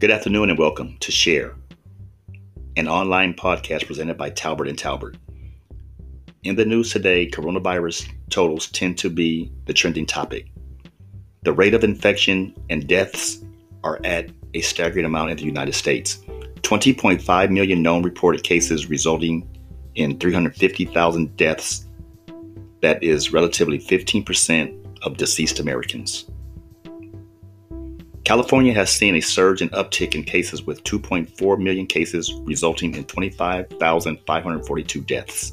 Good afternoon and welcome to Share, an online podcast presented by Talbert and Talbert. In the news today, coronavirus totals tend to be the trending topic. The rate of infection and deaths are at a staggering amount in the United States. 20.5 million known reported cases, resulting in 350,000 deaths. That is relatively 15% of deceased Americans. California has seen a surge in uptick in cases with 2.4 million cases, resulting in 25,542 deaths.